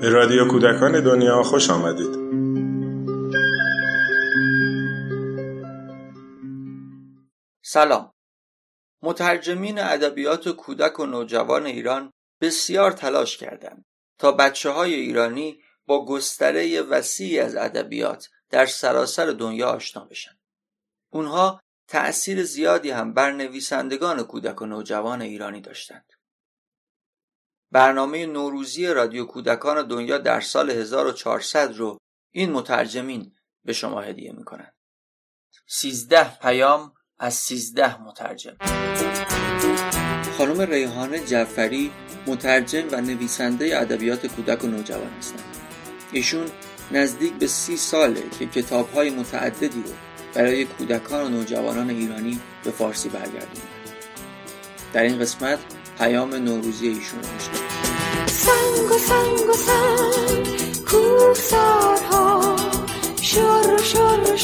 به رادیو کودکان دنیا خوش آمدید سلام مترجمین ادبیات کودک و نوجوان ایران بسیار تلاش کردند تا بچه های ایرانی با گستره وسیعی از ادبیات در سراسر دنیا آشنا بشن. اونها تأثیر زیادی هم بر نویسندگان کودک و نوجوان ایرانی داشتند. برنامه نوروزی رادیو کودکان دنیا در سال 1400 رو این مترجمین به شما هدیه می‌کنند. سیزده پیام از سیزده مترجم خانم ریحانه جعفری مترجم و نویسنده ادبیات کودک و نوجوان هستند. ایشون نزدیک به سی ساله که کتابهای متعددی رو برای کودکان و نوجوانان ایرانی به فارسی برگردوندن. در این قسمت پیام نوروزی ایشون رو سنگ و سنگ و سنگ کوفسارها شور و شور و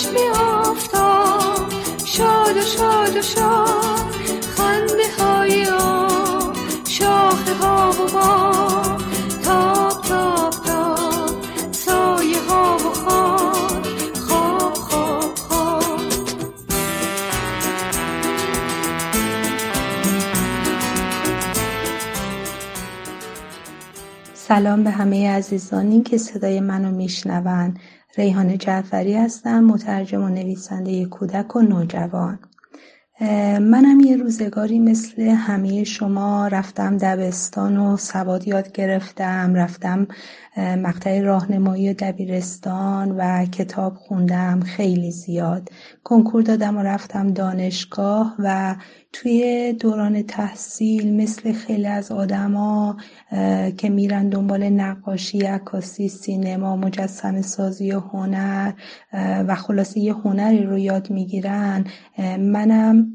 چشم آفتاب شاد و شاد و شاد خنده های آب شاخه ها و باد تاب تاب تاب سایه ها و خواب خواب خواب خواب سلام به همه عزیزانی که صدای منو میشنون. ریحانه جعفری هستم مترجم و نویسنده کودک و نوجوان. منم یه روزگاری مثل همه شما رفتم دبستان و سواد یاد گرفتم. رفتم مقطع راهنمایی دبیرستان و کتاب خوندم خیلی زیاد. کنکور دادم و رفتم دانشگاه و توی دوران تحصیل مثل خیلی از آدما که میرن دنبال نقاشی عکاسی سینما مجسم سازی و هنر و خلاصه یه هنری رو یاد می‌گیرن. منم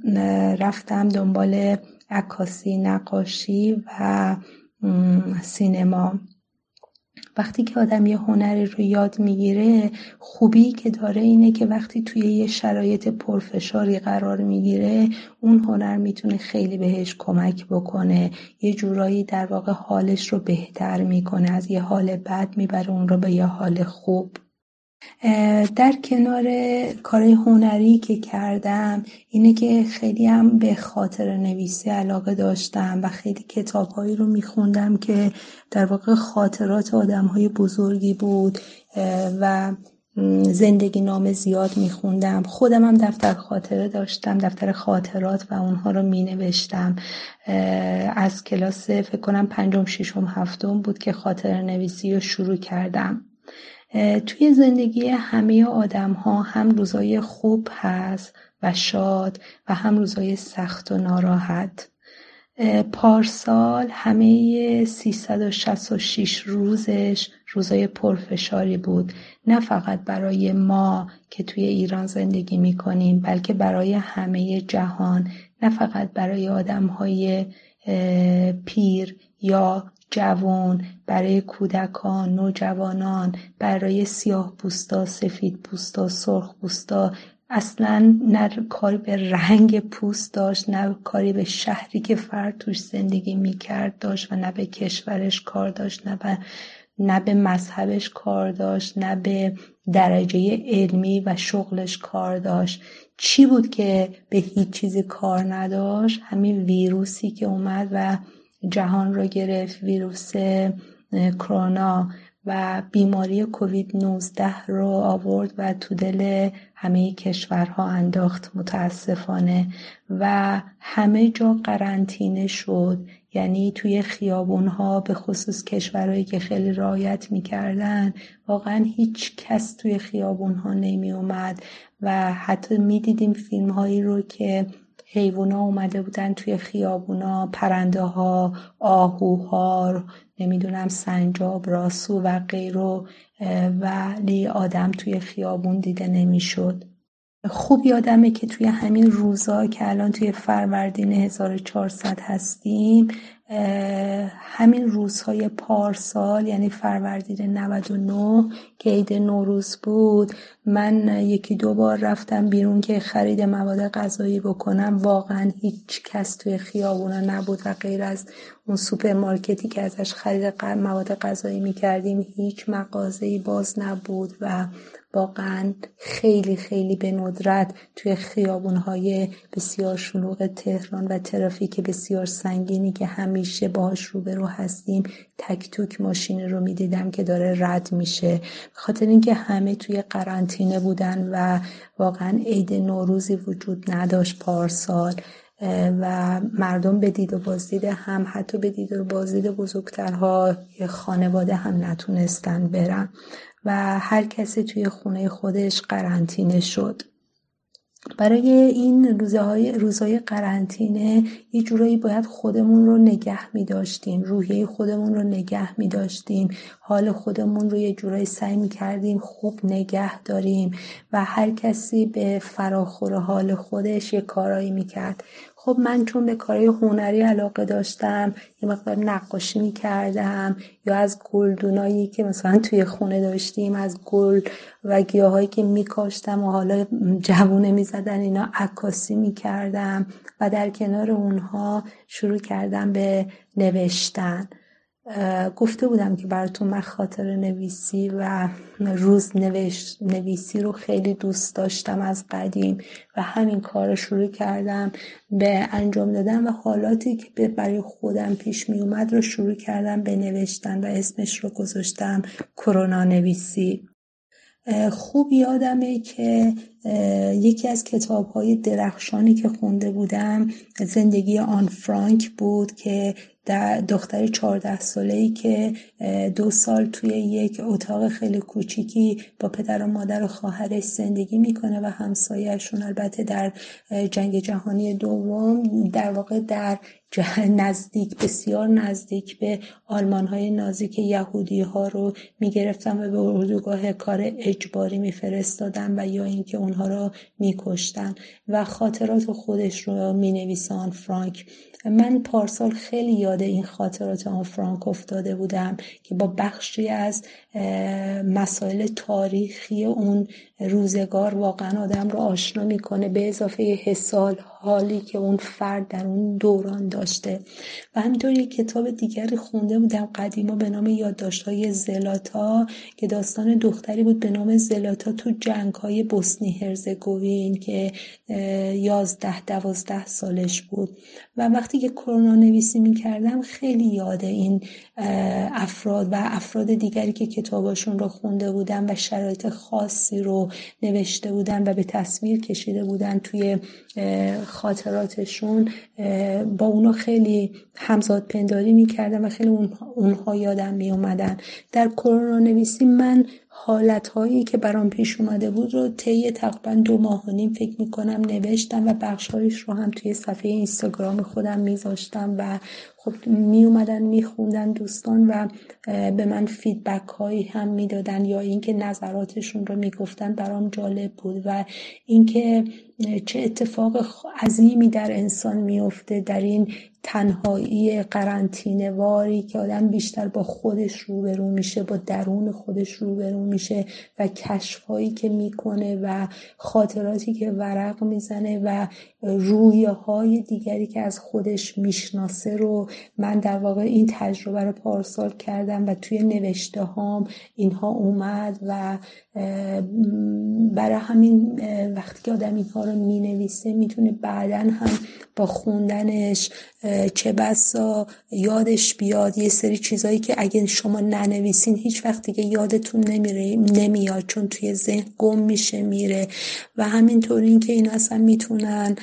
رفتم دنبال عکاسی نقاشی و سینما. وقتی که آدم یه هنری رو یاد می‌گیره خوبی که داره اینه که وقتی توی یه شرایط پرفشاری قرار می‌گیره اون هنر می‌تونه خیلی بهش کمک بکنه. یه جورایی در واقع حالش رو بهتر می‌کنه. از یه حال بد می‌بره اون رو به یه حال خوب. در کنار کار هنری که کردم اینه که خیلی هم به خاطر نویسی علاقه داشتم و خیلی کتابهایی رو میخوندم که در واقع خاطرات آدم های بزرگی بود و زندگی نامه زیاد میخوندم. خودم هم دفتر خاطره داشتم دفتر خاطرات و اونها رو می نوشتم از کلاس فکر کنم پنجم ششم هفتم بود که خاطر نویسی رو شروع کردم. توی زندگی همه آدم ها هم روزای خوب هست و شاد و هم روزای سخت و ناراحت. پارسال همه 366 روزش روزای پرفشاری بود. نه فقط برای ما که توی ایران زندگی می کنیم بلکه برای همه جهان. نه فقط برای آدم های پیر یا جوان برای کودکان نوجوانان برای سیاه پوستا سفید پوستا سرخ پوستا. اصلا نه کاری به رنگ پوست داشت نه کاری به شهری که فرد توش زندگی می‌کرد داشت و نه به کشورش کار داشت نه به نه به مذهبش کار داشت نه به درجه علمی و شغلش کار داشت. چی بود که به هیچ چیزی کار نداشت؟ همین ویروسی که اومد و جهان را گرفت ویروس کرونا و بیماری کووید 19 رو آورد و تو دل همه کشورها انداخت متاسفانه و همه جا قرنطینه شد. یعنی توی خیابون ها به خصوص کشورهایی که خیلی رایت می‌کردن واقعا هیچ کس توی خیابون ها نمی اومد و حتی می‌دیدیم فیلم هایی رو که حیوونا اومده بودن توی خیابونا پرنده ها آهوها نمی‌دونم سنجاب راسو و غیرو ولی آدم توی خیابون دیده نمی‌شد. خوب یادمه که توی همین روزا که الان توی فروردین 1400 هستیم همین روزهای پارسال یعنی فروردین 99 که عید نوروز بود من یکی دو بار رفتم بیرون که خرید مواد غذایی بکنم. واقعا هیچ کس توی خیابونا نبود و غیر از اون سوپرمارکتی که ازش خرید مواد غذایی می‌کردیم هیچ مغازه‌ای باز نبود و واقعا خیلی خیلی به ندرت توی خیابونهای بسیار شلوغ تهران و ترافیک بسیار سنگینی که همیشه باهاش روبرو هستیم تک توک ماشین رو می‌دیدم که داره رد میشه. خاطر اینکه همه توی قرنطینه بودن و واقعا عید نوروزی وجود نداشت پارسال. و مردم به دید و بازدید هم حتی به دید و بازدید بزرگترها خانواده هم نتونستن برن و هر کسی توی خونه خودش قرنطینه شد. برای این روزهای روزهای قرنطینه یه جورایی باید خودمون رو نگه می داشتیم روحیه خودمون رو نگه می داشتیم حال خودمون رو یه جورایی سعی می کردیم خوب نگه داریم و هر کسی به فراخور حال خودش یه کارایی می کرد خب من چون به کارهای هنری علاقه داشتم یه مقدار نقاشی می کردم یا از گلدونایی که مثلا توی خونه داشتیم از گل و گیاهایی که میکاشتم و حالا جوونه می‌زدن اینا عکاسی می‌کردم و در کنار اونها شروع کردم به نوشتن. گفته بودم که براتون من خاطر نویسی و روز نویسی رو خیلی دوست داشتم از قدیم و همین کار رو شروع کردم به انجام دادن و حالاتی که برای خودم پیش می اومد رو شروع کردم به نوشتن و اسمش رو گذاشتم کرونا نویسی. خوب یادمه که یکی از کتاب های درخشانی که خونده بودم زندگی آن فرانک بود که دختر چهارده ساله ای که دو سال توی یک اتاق خیلی کوچیکی با پدر و مادر و خواهرش زندگی می‌کنه و همسایهشون البته در جنگ جهانی دوم در واقع در نزدیک بسیار نزدیک به آلمان های نازی که یهودی ها رو می‌گرفتن و به اردوگاه کار اجباری میفرستادن و یا اینکه اونها رو میکشتن و خاطرات خودش رو مینویسان فرانک. من پارسال خیلی یاد این خاطرات آن فرانک افتاده بودم که با بخشی از مسائل تاریخی اون روزگار واقعا آدم رو آشنا می‌کنه به اضافه حسال حالی که اون فرد در اون دوران داشته. و همینطور یک کتاب دیگری خونده بودم قدیما به نام یادداشت‌های زلاتا که داستان دختری بود به نام زلاتا تو جنگ های بوسنی هرزگوین که یازده دوازده سالش بود. و وقتی که کرونا نویسی می‌کردم خیلی یاد این افراد و افراد دیگری که کتاباشون رو خونده بودن و شرایط خاصی رو نوشته بودن و به تصویر کشیده بودن توی خاطراتشون با اونا خیلی همزاد پنداری می‌کردم و خیلی اونها یادم میومدن در کرونا نویسی من حالت هایی که برام پیش اومده بود رو طی تقریبا دو ماه و نیم فکر می‌کنم نوشتم و بخشهایش رو هم توی صفحه اینستاگرام خودم میذاشتم و خب می اومدن میخوندن دوستان و به من فیدبک هایی هم می‌دادن یا اینکه نظراتشون رو می‌گفتن برام جالب بود و اینکه چه اتفاق عظیمی در انسان میفته در این تنهایی قرنطینه واری که آدم بیشتر با خودش روبرو میشه با درون خودش روبرو میشه و کشفهایی که می‌کنه و خاطراتی که ورق می‌زنه و رویه های دیگری که از خودش می‌شناسه رو من در واقع این تجربه رو پارسال کردم و توی نوشته هام اینها اومد و برای همین وقتی که آدم اینها رو می نویسه می‌تونه بعدا هم با خوندنش چه بسا یادش بیاد. یه سری چیزایی که اگه شما ننویسین هیچ وقت دیگه یادتون نمیره نمیاد چون توی ذهن گم میشه میره. و همینطور این که این اصلا می‌تونن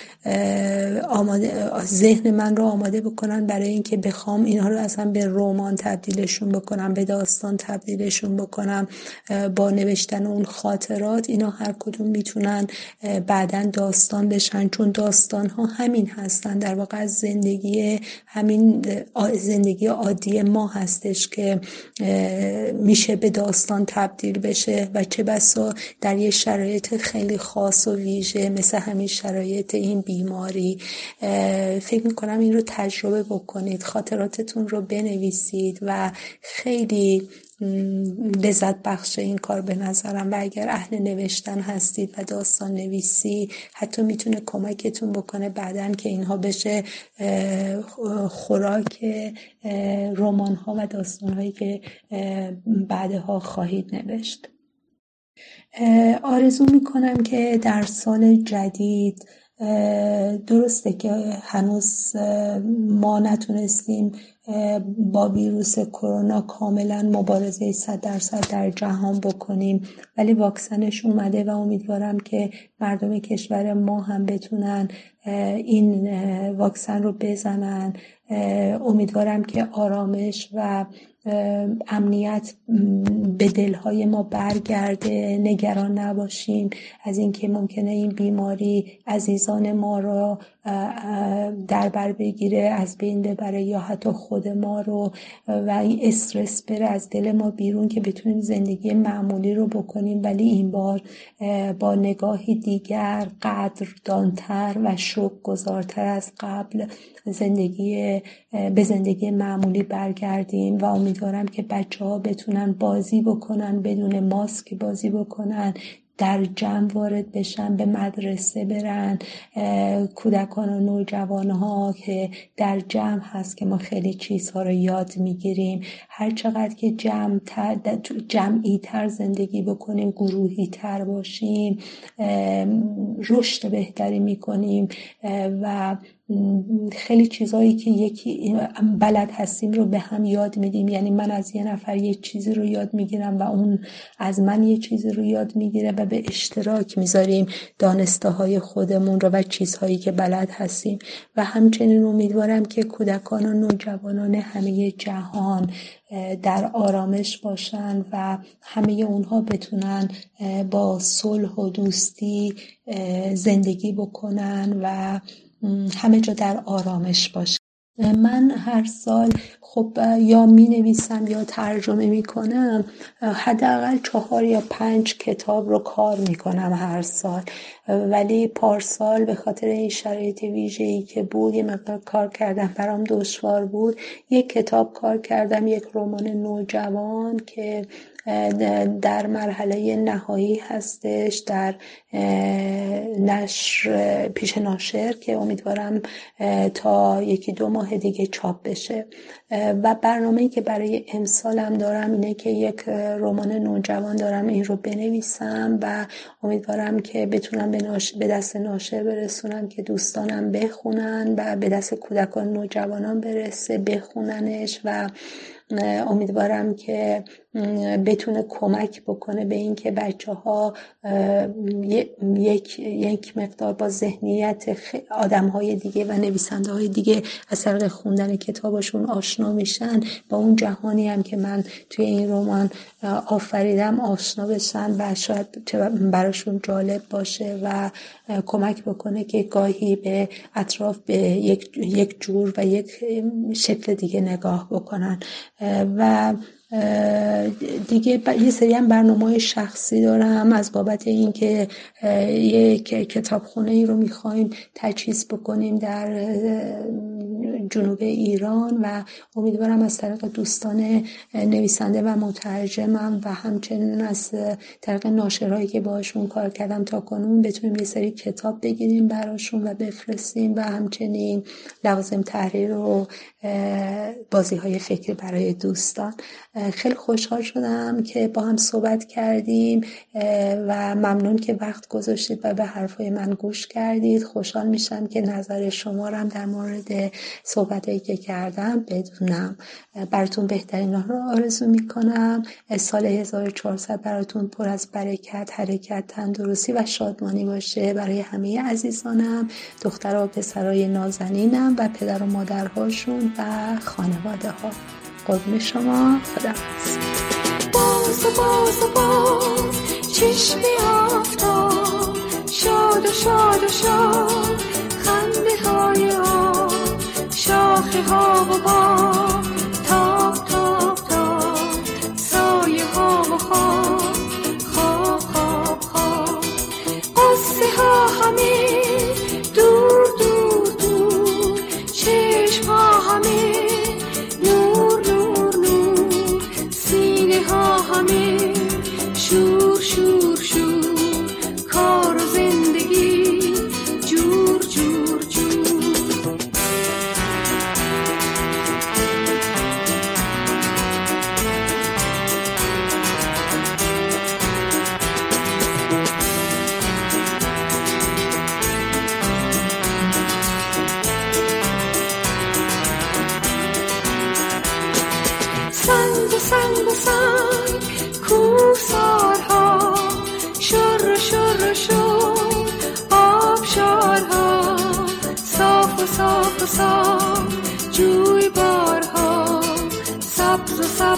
آماده ذهن من رو آماده بکنن برای اینکه بخوام اینها رو اصلا به رمان تبدیلشون بکنم به داستان تبدیلشون بکنم با نوشتن اون خاطرات اینا هر کدوم می‌تونن بعدا داستان بشن چون داستان ها همین هستن. در واقع از زندگی همین زندگی عادی ما هستش که میشه به داستان تبدیل بشه و چه بسا در یه شرایط خیلی خاص و ویژه مثل همین شرایط این بیماری. فکر می‌کنم این رو تجربه بکنید خاطراتتون رو بنویسید و خیلی لذت بخش این کار به نظرم. و اگر اهل نوشتن هستید و داستان نویسی حتی می‌تونه کمکتون بکنه بعدا که اینها بشه خوراک رمان ها و داستان هایی که بعدها خواهید نوشت. آرزو می‌کنم که در سال جدید درسته که هنوز ما نتونستیم با ویروس کرونا کاملا مبارزه صد درصد در جهان بکنیم ولی واکسنش اومده و امیدوارم که مردم کشور ما هم بتونن این واکسن رو بزنن. امیدوارم که آرامش و امنیت به دلهای ما برگرده نگران نباشیم از اینکه ممکنه این بیماری عزیزان ما را در بر بگیره از بین ببره یا حتی خود ما رو. و این استرس بره از دل ما بیرون که بتونیم زندگی معمولی رو بکنیم. ولی این بار با نگاهی دیگر قدردانتر و شوق گذارتر از قبل زندگی به زندگی معمولی برگردیم. و امیدوارم که بچه ها بتونن بازی بکنن بدون ماسک بازی بکنن در جمع وارد بشن به مدرسه برن. کودکان و نوجوان ها که در جمع هست که ما خیلی چیزها رو یاد می‌گیریم. هر چقدر که جمع تر جمعی تر زندگی بکنیم گروهی تر باشیم رشد بهتری می‌کنیم و خیلی چیزهایی که یکی بلد هستیم رو به هم یاد میدیم. یعنی من از یه نفر یه چیزی رو یاد می‌گیرم و اون از من یه چیزی رو یاد می‌گیره و به اشتراک می‌ذاریم دانسته های خودمون رو و چیزهایی که بلد هستیم. و همچنین امیدوارم که کودکان و نوجوانان همه جهان در آرامش باشن و همه اونها بتونن با صلح و دوستی زندگی بکنن و همه جا در آرامش باشه من هر سال خب یا می نویسم یا ترجمه می کنم حداقل چهار یا پنج کتاب رو کار می کنم هر سال. ولی پارسال به خاطر این شرایط ویژه‌ای که بود یه مقدار کار کردم برام دشوار بود. یک کتاب کار کردم یک رمان نوجوان که در مرحله نهایی هستش در نشر پیش ناشر که امیدوارم تا یکی دو ماه دیگه چاپ بشه. و برنامه که برای امسالم دارم اینه که یک رمان نوجوان دارم این رو بنویسم و امیدوارم که بتونم به, دست ناشر برسونم که دوستانم بخونن و به دست کودکان نوجوانان برسه بخوننش و امیدوارم که بتونه کمک بکنه به اینکه بچه ها یک, یک مقدار با ذهنیت آدم های دیگه و نویسنده های دیگه از طریق خوندن کتابشون آشنا میشن. با اون جهانی هم که من توی این رمان آفریدم آشنا بشن و شاید براشون جالب باشه و کمک بکنه که گاهی به اطراف به یک, یک جور و یک شکل دیگه نگاه بکنن. و دیگه یه سری هم برنامه شخصی دارم از بابت اینکه یک کتابخونه ای رو می‌خوایم تجهیز بکنیم در جنوب ایران و امیدوارم از طریق دوستان نویسنده و مترجمم و همچنین از طریق ناشرهایی که باشون کار کردم تا کنون بتونیم یه سری کتاب بگیریم براشون و بفرستیم و همچنین لوازم تحریر و بازی های فکری برای دوستان. خیلی خوشحال شدم که با هم صحبت کردیم و ممنون که وقت گذاشتید و به حرفای من گوش کردید. خوشحال میشم که نظر شما رو در مورد صحبتهایی که کردم بدونم. براتون بهترین رو آرزو می‌کنم. سال 1400 براتون پر از برکت حرکت تندرستی و شادمانی باشه برای همه عزیزانم دختر و پسرای نازنینم و پدر و مادرهاشون و خانواده ها قربون شما. خدا باز باز باز چشم آفتاب شاد و شاد و شاد خنده های آب شاد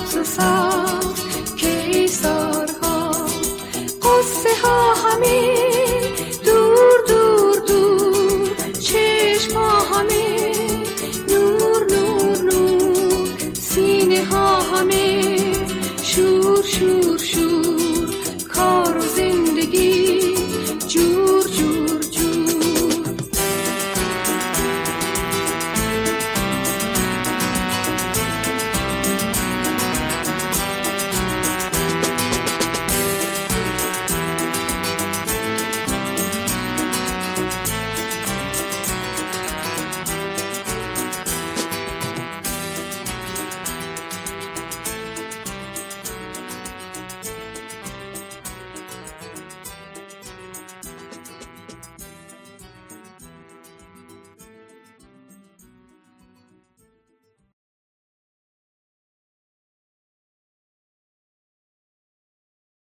سبز سبز که ایسارها قصه ها همین